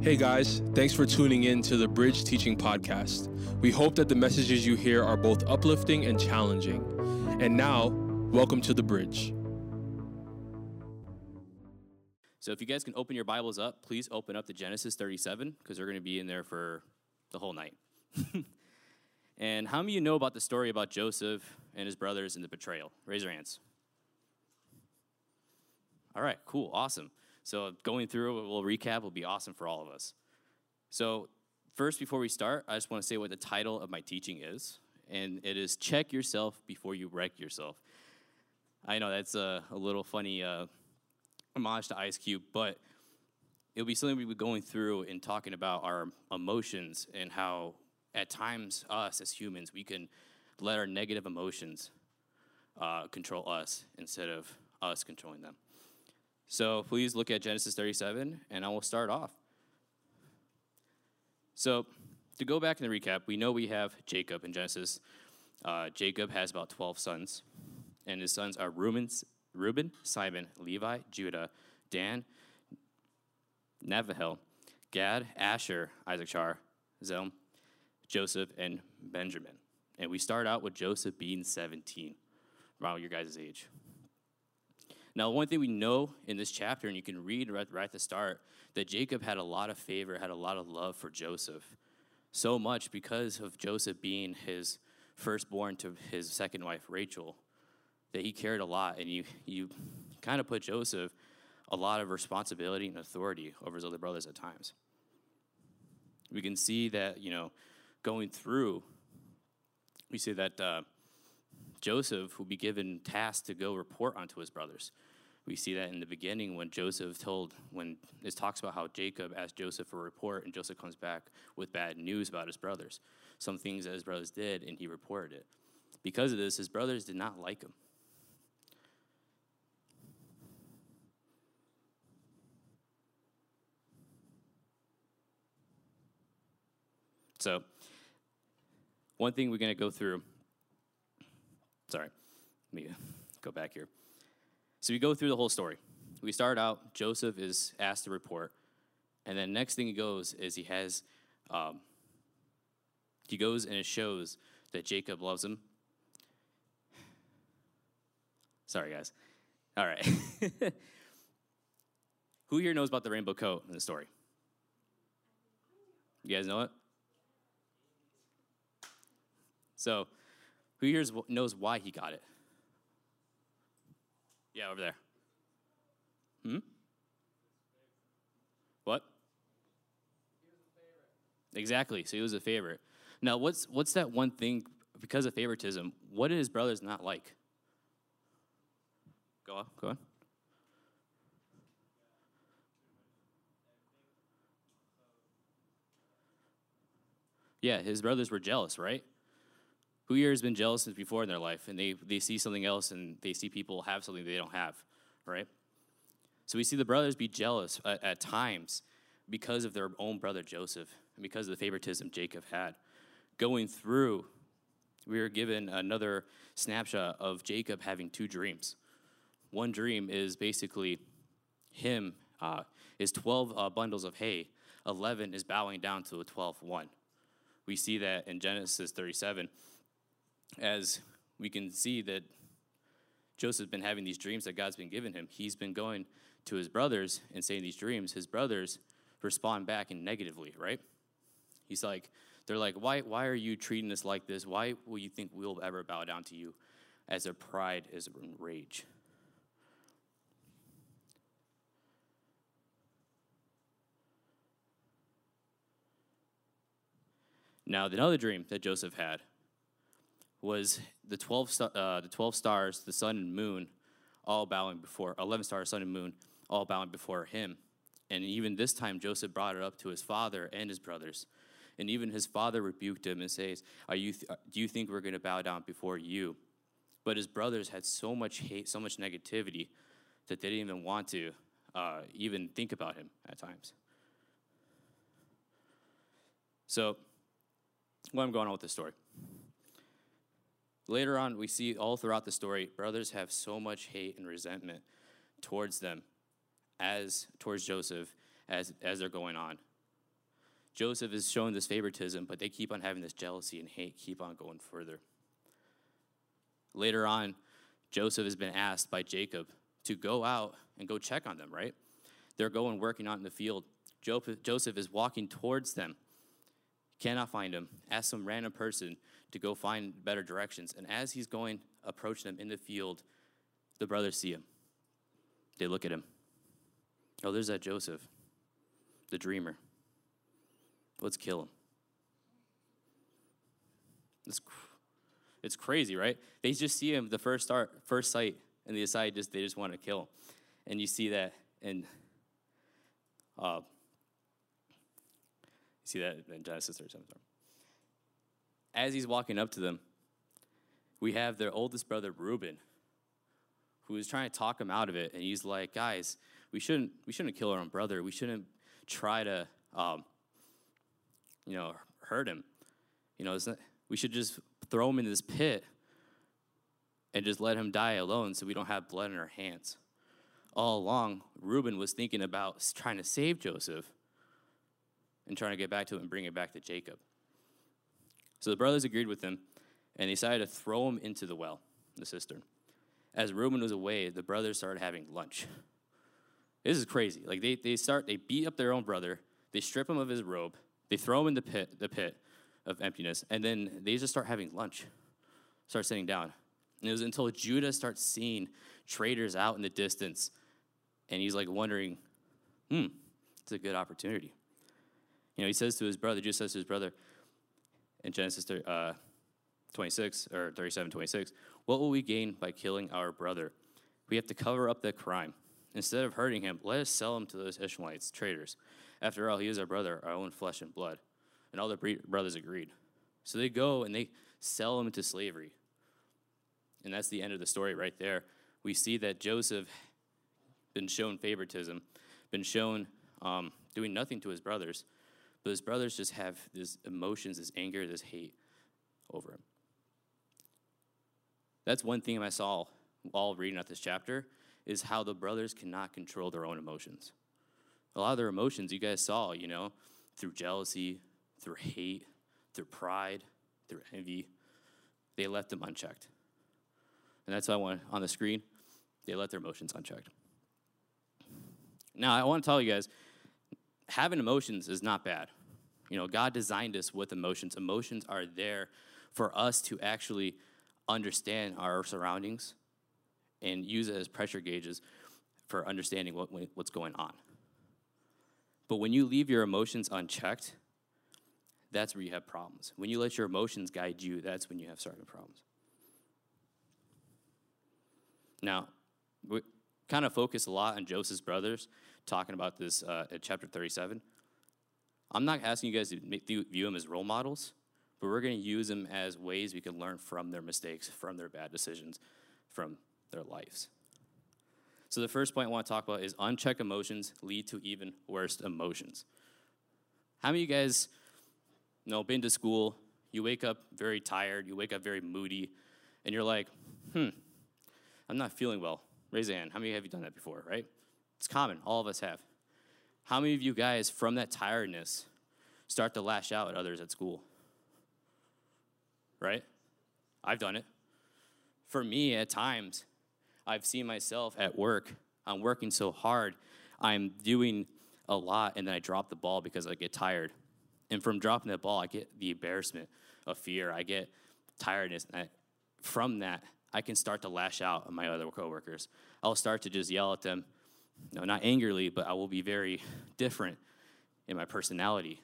Hey guys, thanks for tuning in to the Bridge Teaching Podcast. We hope that the messages you hear are both uplifting and challenging. And now, welcome to the Bridge. So if you guys can open your Bibles up, please open up to Genesis 37 because we're going to be in there for the whole night. and how many of you know about the story about Joseph and his brothers and the betrayal? Raise your hands. All right, cool, awesome. So going through a little recap will be awesome for all of us. So first, before we start, I just want to say what the title of my teaching is, and it is "Check Yourself Before You Wreck Yourself." I know that's a, a little funny uh, homage to Ice Cube, but it'll be something we'll be going through and talking about our emotions and how, at times, us as humans, we can let our negative emotions uh, control us instead of us controlling them. So please look at Genesis 37, and I will start off. So, to go back in the recap, we know we have Jacob in Genesis. Uh, Jacob has about 12 sons, and his sons are Reuben, Reuben, Simon, Levi, Judah, Dan, Naphtali, Gad, Asher, Issachar, Zelm, Joseph, and Benjamin. And we start out with Joseph being 17, around your guys' age. Now, one thing we know in this chapter, and you can read right, right at the start, that Jacob had a lot of favor, had a lot of love for Joseph. So much because of Joseph being his firstborn to his second wife, Rachel, that he cared a lot. And you, you kind of put Joseph a lot of responsibility and authority over his other brothers at times. We can see that, you know, going through, we see that uh, Joseph will be given tasks to go report onto his brothers. We see that in the beginning when Joseph told, when it talks about how Jacob asked Joseph for a report, and Joseph comes back with bad news about his brothers. Some things that his brothers did, and he reported it. Because of this, his brothers did not like him. So, one thing we're going to go through Sorry, let me go back here. So we go through the whole story. We start out, Joseph is asked to report, and then next thing he goes is he has, um, he goes and it shows that Jacob loves him. Sorry, guys. All right. Who here knows about the rainbow coat in the story? You guys know it? So, who here knows why he got it? Yeah, over there. Hmm? What? Exactly. So he was a favorite. Now, what's what's that one thing because of favoritism? What did his brothers not like? Go on. Go on. Yeah, his brothers were jealous, right? Who here has been jealous since before in their life and they, they see something else and they see people have something they don't have, right? So we see the brothers be jealous at, at times because of their own brother Joseph and because of the favoritism Jacob had. Going through, we are given another snapshot of Jacob having two dreams. One dream is basically him uh, is 12 uh, bundles of hay, 11 is bowing down to a 12th one. We see that in Genesis 37 as we can see that Joseph's been having these dreams that God's been giving him. He's been going to his brothers and saying these dreams. His brothers respond back in negatively, right? He's like, they're like, why, why are you treating us like this? Why will you think we'll ever bow down to you? As their pride is in rage. Now, another dream that Joseph had was the 12, uh, the 12 stars, the sun and moon, all bowing before, 11 stars, sun and moon, all bowing before him. And even this time, Joseph brought it up to his father and his brothers. And even his father rebuked him and says, Are you th- Do you think we're going to bow down before you? But his brothers had so much hate, so much negativity, that they didn't even want to uh, even think about him at times. So, where I'm going on with this story. Later on, we see all throughout the story, brothers have so much hate and resentment towards them as towards Joseph as as they're going on. Joseph is showing this favoritism, but they keep on having this jealousy and hate, keep on going further. Later on, Joseph has been asked by Jacob to go out and go check on them, right? They're going working out in the field. Joseph is walking towards them, cannot find him, asks some random person to go find better directions. And as he's going, approach them in the field, the brothers see him. They look at him. Oh, there's that Joseph, the dreamer. Let's kill him. It's, it's crazy, right? They just see him the first start, first sight, and they decide just they just want to kill him. And you see that in uh, you see that in Genesis 37. As he's walking up to them, we have their oldest brother Reuben, who is trying to talk him out of it, and he's like, "Guys, we shouldn't we shouldn't kill our own brother. We shouldn't try to, um, you know, hurt him. You know, not, we should just throw him in this pit and just let him die alone, so we don't have blood in our hands." All along, Reuben was thinking about trying to save Joseph and trying to get back to him and bring it back to Jacob. So the brothers agreed with him and they decided to throw him into the well, the cistern. As Reuben was away, the brothers started having lunch. This is crazy. Like they, they start, they beat up their own brother, they strip him of his robe, they throw him in the pit, the pit of emptiness, and then they just start having lunch, start sitting down. And it was until Judah starts seeing traders out in the distance, and he's like wondering, hmm, it's a good opportunity. You know, he says to his brother, Judah says to his brother in Genesis uh, 26 or 37, 26, what will we gain by killing our brother? We have to cover up the crime. Instead of hurting him, let us sell him to those Ishmaelites, traitors. After all, he is our brother, our own flesh and blood. And all the brothers agreed. So they go and they sell him into slavery. And that's the end of the story right there. We see that Joseph been shown favoritism, been shown um, doing nothing to his brothers, but his brothers just have these emotions, this anger, this hate over him. That's one thing I saw while reading out this chapter is how the brothers cannot control their own emotions. A lot of their emotions you guys saw, you know, through jealousy, through hate, through pride, through envy, they left them unchecked. And that's why I want on the screen, they let their emotions unchecked. Now, I want to tell you guys, having emotions is not bad. You know, God designed us with emotions. Emotions are there for us to actually understand our surroundings and use it as pressure gauges for understanding what, what's going on. But when you leave your emotions unchecked, that's where you have problems. When you let your emotions guide you, that's when you have starting problems. Now, we kind of focus a lot on Joseph's brothers, talking about this uh, at chapter 37. I'm not asking you guys to make, view them as role models, but we're going to use them as ways we can learn from their mistakes, from their bad decisions, from their lives. So, the first point I want to talk about is unchecked emotions lead to even worse emotions. How many of you guys you know, been to school, you wake up very tired, you wake up very moody, and you're like, hmm, I'm not feeling well. Raise a hand. How many of you have you done that before, right? It's common. All of us have. How many of you guys, from that tiredness, start to lash out at others at school? Right? I've done it. For me, at times, I've seen myself at work. I'm working so hard. I'm doing a lot, and then I drop the ball because I get tired. And from dropping the ball, I get the embarrassment of fear. I get tiredness. And I, from that, I can start to lash out at my other coworkers. I'll start to just yell at them, no, not angrily, but I will be very different in my personality.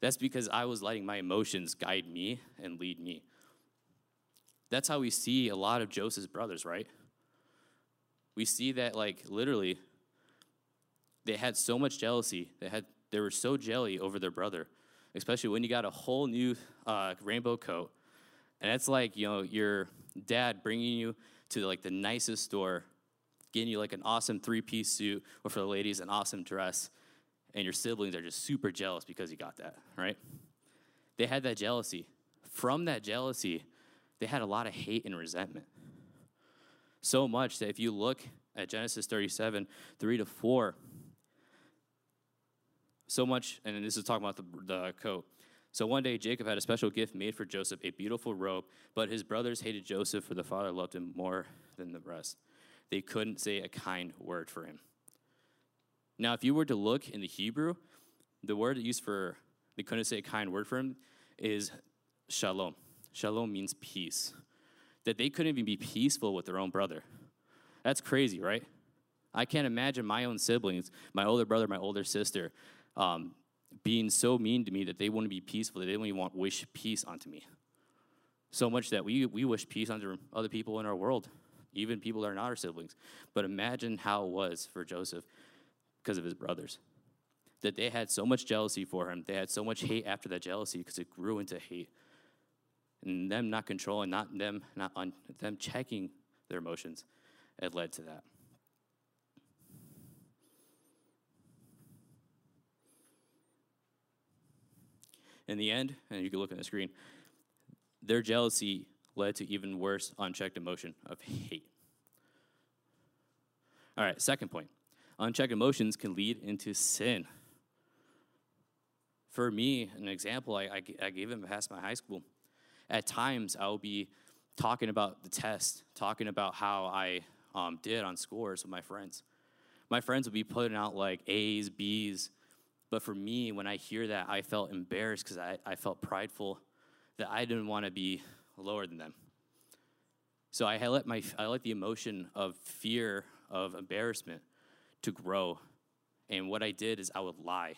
That's because I was letting my emotions guide me and lead me. That's how we see a lot of Joseph's brothers, right? We see that, like, literally, they had so much jealousy. They, had, they were so jelly over their brother, especially when you got a whole new uh, rainbow coat. And it's like, you know, your dad bringing you to like the nicest store, getting you like an awesome three piece suit, or for the ladies, an awesome dress, and your siblings are just super jealous because you got that, right? They had that jealousy. From that jealousy, they had a lot of hate and resentment. So much that if you look at Genesis 37, 3 to 4, So much, and this is talking about the, the coat. So one day Jacob had a special gift made for Joseph, a beautiful robe, but his brothers hated Joseph for the father loved him more than the rest. They couldn't say a kind word for him. Now, if you were to look in the Hebrew, the word used for they couldn't say a kind word for him is shalom. Shalom means peace. That they couldn't even be peaceful with their own brother. That's crazy, right? I can't imagine my own siblings, my older brother, my older sister, um, being so mean to me that they wouldn't be peaceful, that they don't even want wish peace onto me. So much that we, we wish peace onto other people in our world, even people that are not our siblings. But imagine how it was for Joseph because of his brothers. That they had so much jealousy for him, they had so much hate after that jealousy because it grew into hate. And them not controlling, not them, not on them checking their emotions, it led to that. In the end, and you can look on the screen, their jealousy led to even worse unchecked emotion of hate. All right, second point unchecked emotions can lead into sin. For me, an example, I, I, I gave him past my high school. At times, I will be talking about the test, talking about how I um, did on scores with my friends. My friends would be putting out like A's, B's, but for me, when I hear that, I felt embarrassed because I, I felt prideful that I didn't want to be lower than them. So I let my I let the emotion of fear of embarrassment to grow. And what I did is I would lie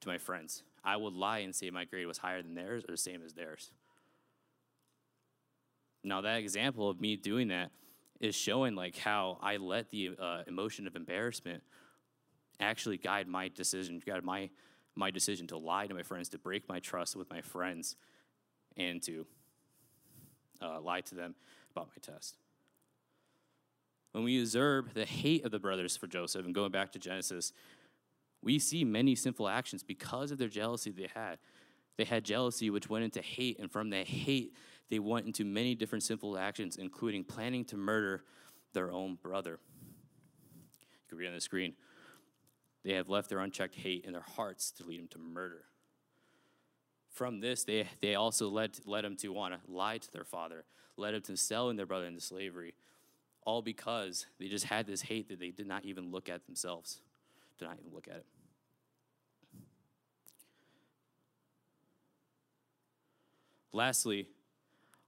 to my friends. I would lie and say my grade was higher than theirs or the same as theirs. Now that example of me doing that is showing like how I let the uh, emotion of embarrassment actually guide my decision, guide my my decision to lie to my friends, to break my trust with my friends, and to uh, lie to them about my test. When we observe the hate of the brothers for Joseph, and going back to Genesis, we see many sinful actions because of their jealousy they had. They had jealousy, which went into hate, and from that hate, they went into many different sinful actions, including planning to murder their own brother. You can read on the screen. They have left their unchecked hate in their hearts to lead them to murder. From this, they, they also led, led them to want to lie to their father, led them to selling their brother into slavery, all because they just had this hate that they did not even look at themselves, did not even look at it. Lastly,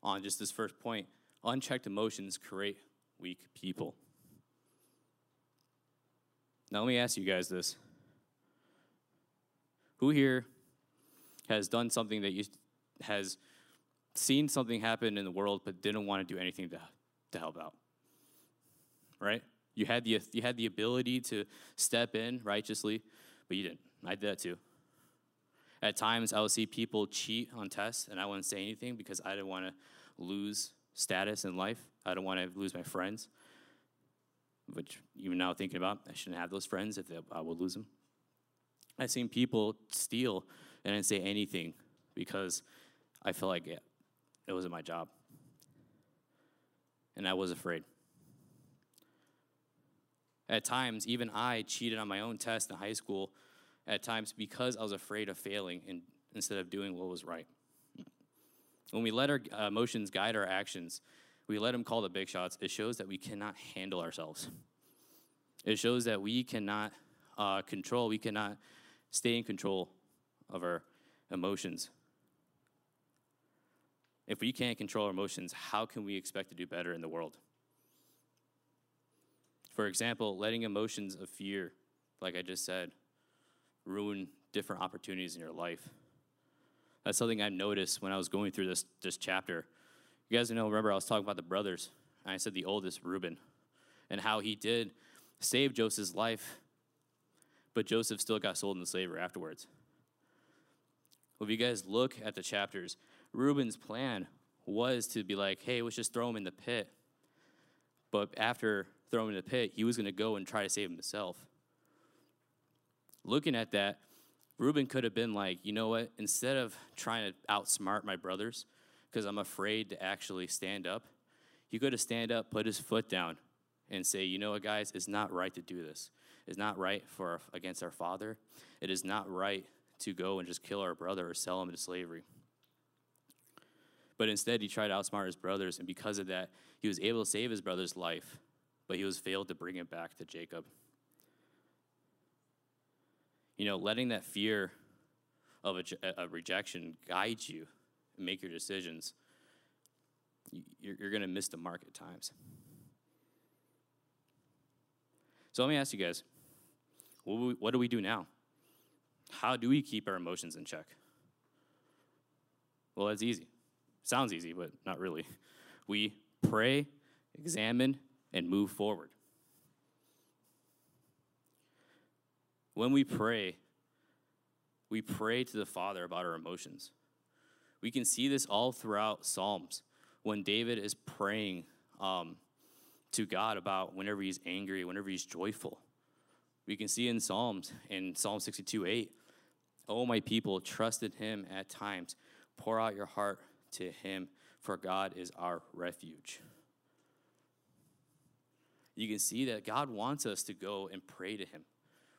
on just this first point, unchecked emotions create weak people. Now, let me ask you guys this. Who here has done something that you has seen something happen in the world but didn't want to do anything to, to help out? Right? You had the you had the ability to step in righteously, but you didn't. I did that too. At times I would see people cheat on tests and I wouldn't say anything because I didn't want to lose status in life. I don't want to lose my friends which even now thinking about, I shouldn't have those friends if I would lose them. I've seen people steal and didn't say anything because I felt like it, it wasn't my job. And I was afraid. At times, even I cheated on my own test in high school, at times because I was afraid of failing and, instead of doing what was right. When we let our emotions guide our actions, we let them call the big shots, it shows that we cannot handle ourselves. It shows that we cannot uh, control, we cannot stay in control of our emotions. If we can't control our emotions, how can we expect to do better in the world? For example, letting emotions of fear, like I just said, ruin different opportunities in your life. That's something I noticed when I was going through this, this chapter. You guys know, remember, I was talking about the brothers, and I said the oldest, Reuben, and how he did save Joseph's life, but Joseph still got sold into slavery afterwards. If you guys look at the chapters, Reuben's plan was to be like, hey, let's just throw him in the pit. But after throwing him in the pit, he was going to go and try to save himself. Looking at that, Reuben could have been like, you know what? Instead of trying to outsmart my brothers, because I'm afraid to actually stand up, he could have stand up, put his foot down, and say, you know what, guys, it's not right to do this. It's not right for against our father. It is not right to go and just kill our brother or sell him into slavery. But instead, he tried to outsmart his brothers, and because of that, he was able to save his brother's life, but he was failed to bring it back to Jacob. You know, letting that fear of a, a rejection guide you and make your decisions, you're, you're going to miss the mark at times. So let me ask you guys what do, we, what do we do now? How do we keep our emotions in check? Well, it's easy. Sounds easy, but not really. We pray, examine, and move forward. When we pray, we pray to the Father about our emotions. We can see this all throughout Psalms when David is praying um, to God about whenever he's angry, whenever he's joyful. We can see in Psalms, in Psalm 62 8, Oh, my people, trust in him at times. Pour out your heart to him, for God is our refuge. You can see that God wants us to go and pray to him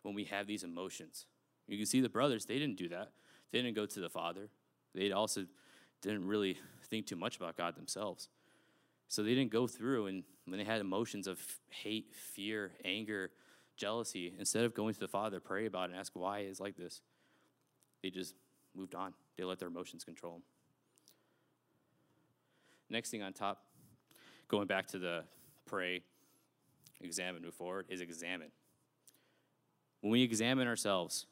when we have these emotions. You can see the brothers, they didn't do that. They didn't go to the Father. They also didn't really think too much about God themselves. So they didn't go through and when they had emotions of hate, fear, anger, jealousy, instead of going to the Father, pray about it and ask why it's like this, they just moved on. They let their emotions control them. Next thing on top, going back to the pray, examine, move forward, is examine. When we examine ourselves,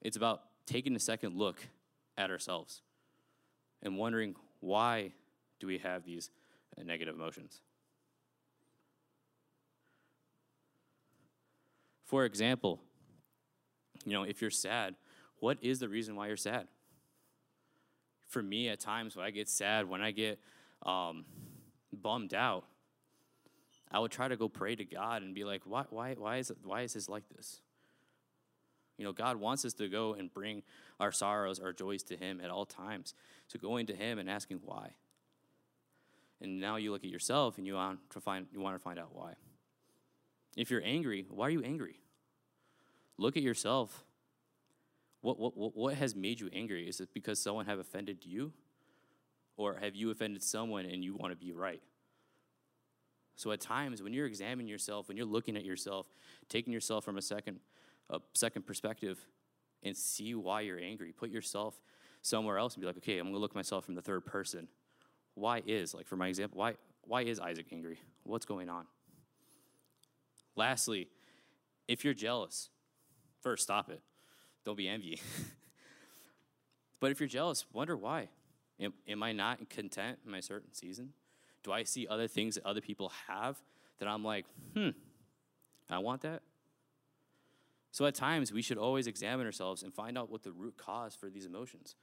it's about taking a second look at ourselves and wondering why do we have these negative emotions? For example, you know, if you're sad, what is the reason why you're sad? For me, at times when I get sad, when I get um, bummed out, I would try to go pray to God and be like, why, why, why, is, why is this like this? You know, God wants us to go and bring our sorrows, our joys to Him at all times. So going to Him and asking why. And now you look at yourself and you want to find you want to find out why. If you're angry, why are you angry? Look at yourself. What, what, what has made you angry? Is it because someone have offended you? Or have you offended someone and you want to be right? So at times when you're examining yourself, when you're looking at yourself, taking yourself from a second a second perspective and see why you're angry. Put yourself somewhere else and be like, okay, I'm gonna look at myself from the third person. Why is, like for my example, why why is Isaac angry? What's going on? Lastly, if you're jealous, first stop it. Don't be envy. but if you're jealous, wonder why. Am, am I not content in my certain season? Do I see other things that other people have that I'm like, hmm, I want that? So at times, we should always examine ourselves and find out what the root cause for these emotions.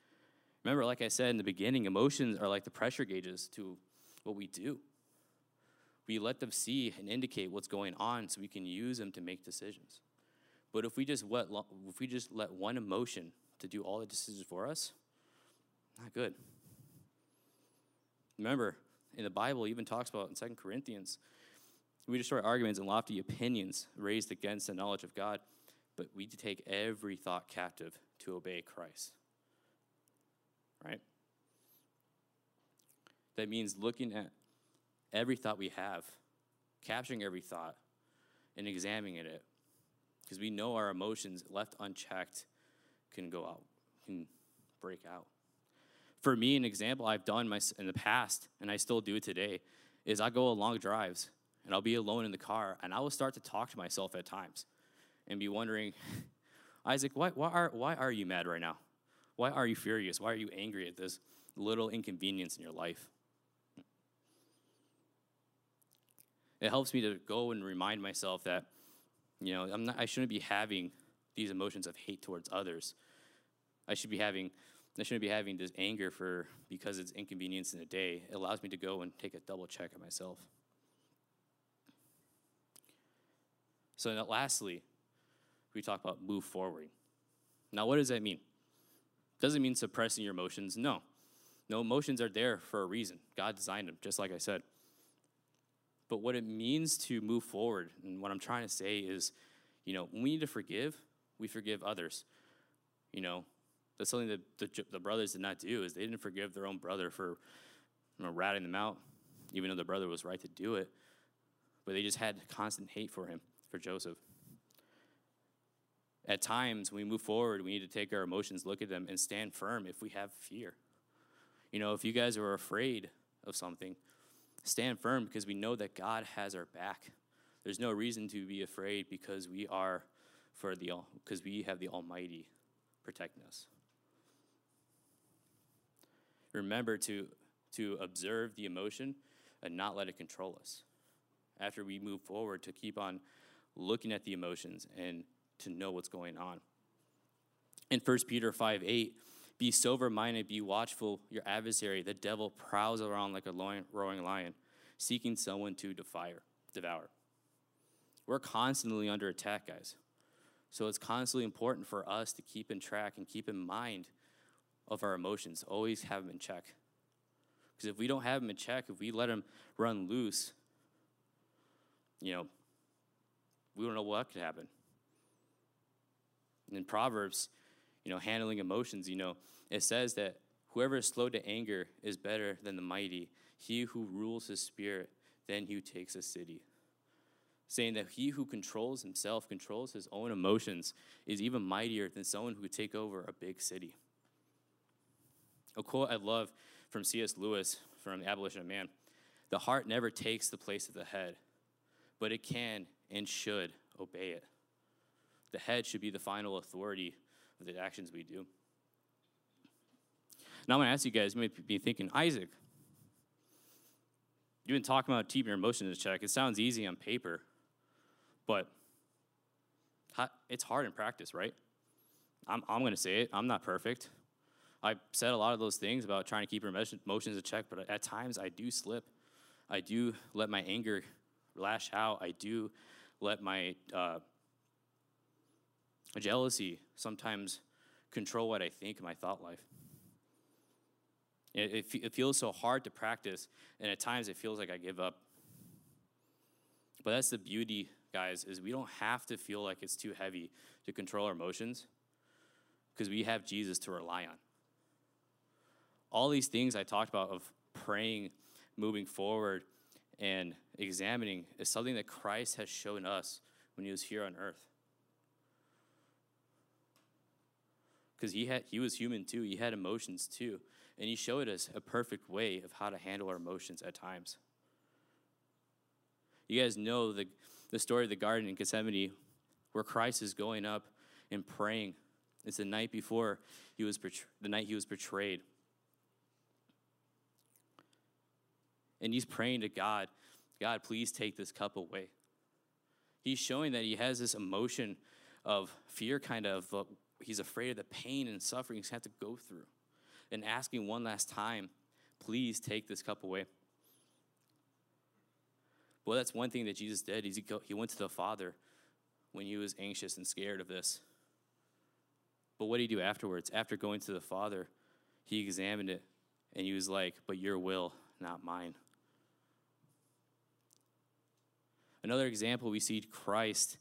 Remember, like I said in the beginning, emotions are like the pressure gauges to what we do. We let them see and indicate what's going on so we can use them to make decisions. But if we just let, if we just let one emotion to do all the decisions for us, not good. Remember, in the Bible, even talks about in Second Corinthians, we destroy arguments and lofty opinions raised against the knowledge of God but we take every thought captive to obey Christ. Right? That means looking at every thought we have, capturing every thought, and examining it. Because we know our emotions, left unchecked, can go out, can break out. For me, an example I've done my, in the past, and I still do it today, is I go on long drives and I'll be alone in the car and I will start to talk to myself at times and be wondering, Isaac, why, why, are, why are you mad right now? Why are you furious? Why are you angry at this little inconvenience in your life? It helps me to go and remind myself that, you know, I'm not, I shouldn't be having these emotions of hate towards others. I should be having, I shouldn't be having this anger for because it's inconvenience in a day. It allows me to go and take a double check of myself. So, now, lastly, we talk about move forward. Now, what does that mean? Doesn't mean suppressing your emotions. No. No, emotions are there for a reason. God designed them, just like I said. But what it means to move forward, and what I'm trying to say is, you know, we need to forgive, we forgive others. You know, that's something that the, the brothers did not do is they didn't forgive their own brother for you know, ratting them out, even though the brother was right to do it. But they just had constant hate for him, for Joseph. At times, when we move forward, we need to take our emotions, look at them, and stand firm if we have fear. You know, if you guys are afraid of something, stand firm because we know that God has our back. There's no reason to be afraid because we are for the all because we have the Almighty protecting us. Remember to to observe the emotion and not let it control us. After we move forward, to keep on looking at the emotions and to know what's going on. In 1 Peter 5 8, be sober minded, be watchful. Your adversary, the devil, prowls around like a roaring lion, seeking someone to devour. We're constantly under attack, guys. So it's constantly important for us to keep in track and keep in mind of our emotions, always have them in check. Because if we don't have them in check, if we let them run loose, you know, we don't know what could happen. In Proverbs, you know, handling emotions, you know, it says that whoever is slow to anger is better than the mighty. He who rules his spirit, then he who takes a city. Saying that he who controls himself, controls his own emotions, is even mightier than someone who could take over a big city. A quote I love from C.S. Lewis from Abolition of Man The heart never takes the place of the head, but it can and should obey it. The head should be the final authority of the actions we do. Now, I'm going to ask you guys, you might be thinking, Isaac, you've been talking about keeping your emotions in check. It sounds easy on paper, but it's hard in practice, right? I'm, I'm going to say it. I'm not perfect. I've said a lot of those things about trying to keep your emotions in check, but at times I do slip. I do let my anger lash out. I do let my uh, jealousy sometimes control what I think in my thought life. It, it, it, feels so hard to practice, and at times it feels like I give up. But that's the beauty, guys, is we don't have to feel like it's too heavy to control our emotions because we have Jesus to rely on. All these things I talked about of praying, moving forward, and examining is something that Christ has shown us when he was here on earth. Because he had he was human too. He had emotions too, and he showed us a perfect way of how to handle our emotions at times. You guys know the the story of the garden in Gethsemane, where Christ is going up and praying. It's the night before he was the night he was betrayed, and he's praying to God, God, please take this cup away. He's showing that he has this emotion of fear, kind of he's afraid of the pain and suffering he's had to go through. And asking one last time, please take this cup away. Well, that's one thing that Jesus did. He, he went to the Father when he was anxious and scared of this. But what did he do afterwards? After going to the Father, he examined it and he was like, But your will, not mine. Another example, we see Christ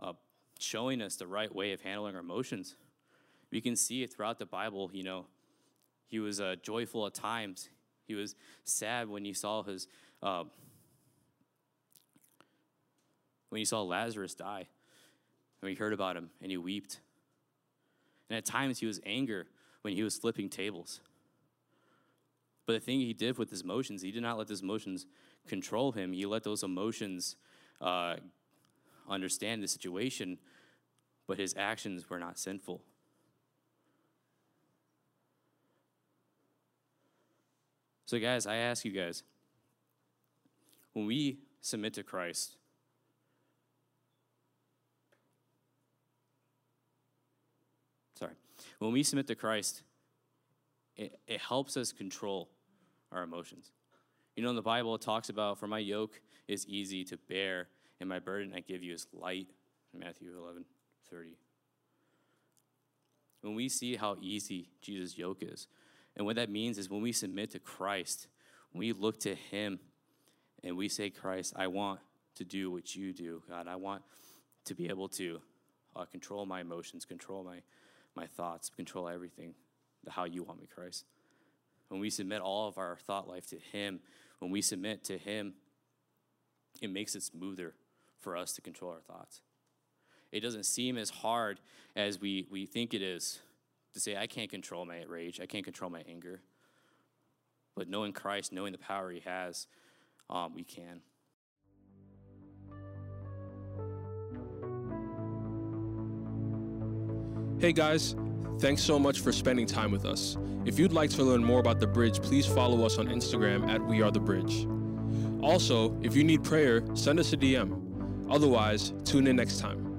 uh, showing us the right way of handling our emotions. We can see it throughout the Bible. You know, he was uh, joyful at times. He was sad when he saw his uh, when he saw Lazarus die. When he heard about him, and he wept. And at times he was angry when he was flipping tables. But the thing he did with his emotions, he did not let his emotions control him. He let those emotions uh, understand the situation, but his actions were not sinful. So, guys, I ask you guys when we submit to Christ, sorry, when we submit to Christ, it, it helps us control our emotions. You know, in the Bible, it talks about, for my yoke is easy to bear and my burden I give you is light. Matthew 11, 30. When we see how easy Jesus' yoke is, and what that means is when we submit to Christ, we look to Him and we say, Christ, I want to do what you do, God. I want to be able to uh, control my emotions, control my, my thoughts, control everything, how you want me, Christ. When we submit all of our thought life to Him, when we submit to Him, it makes it smoother for us to control our thoughts. It doesn't seem as hard as we, we think it is to say, I can't control my rage, I can't control my anger. But knowing Christ, knowing the power He has, um, we can. Hey guys, thanks so much for spending time with us. If you'd like to learn more about The Bridge, please follow us on Instagram at We Are The Bridge. Also, if you need prayer, send us a DM. Otherwise, tune in next time.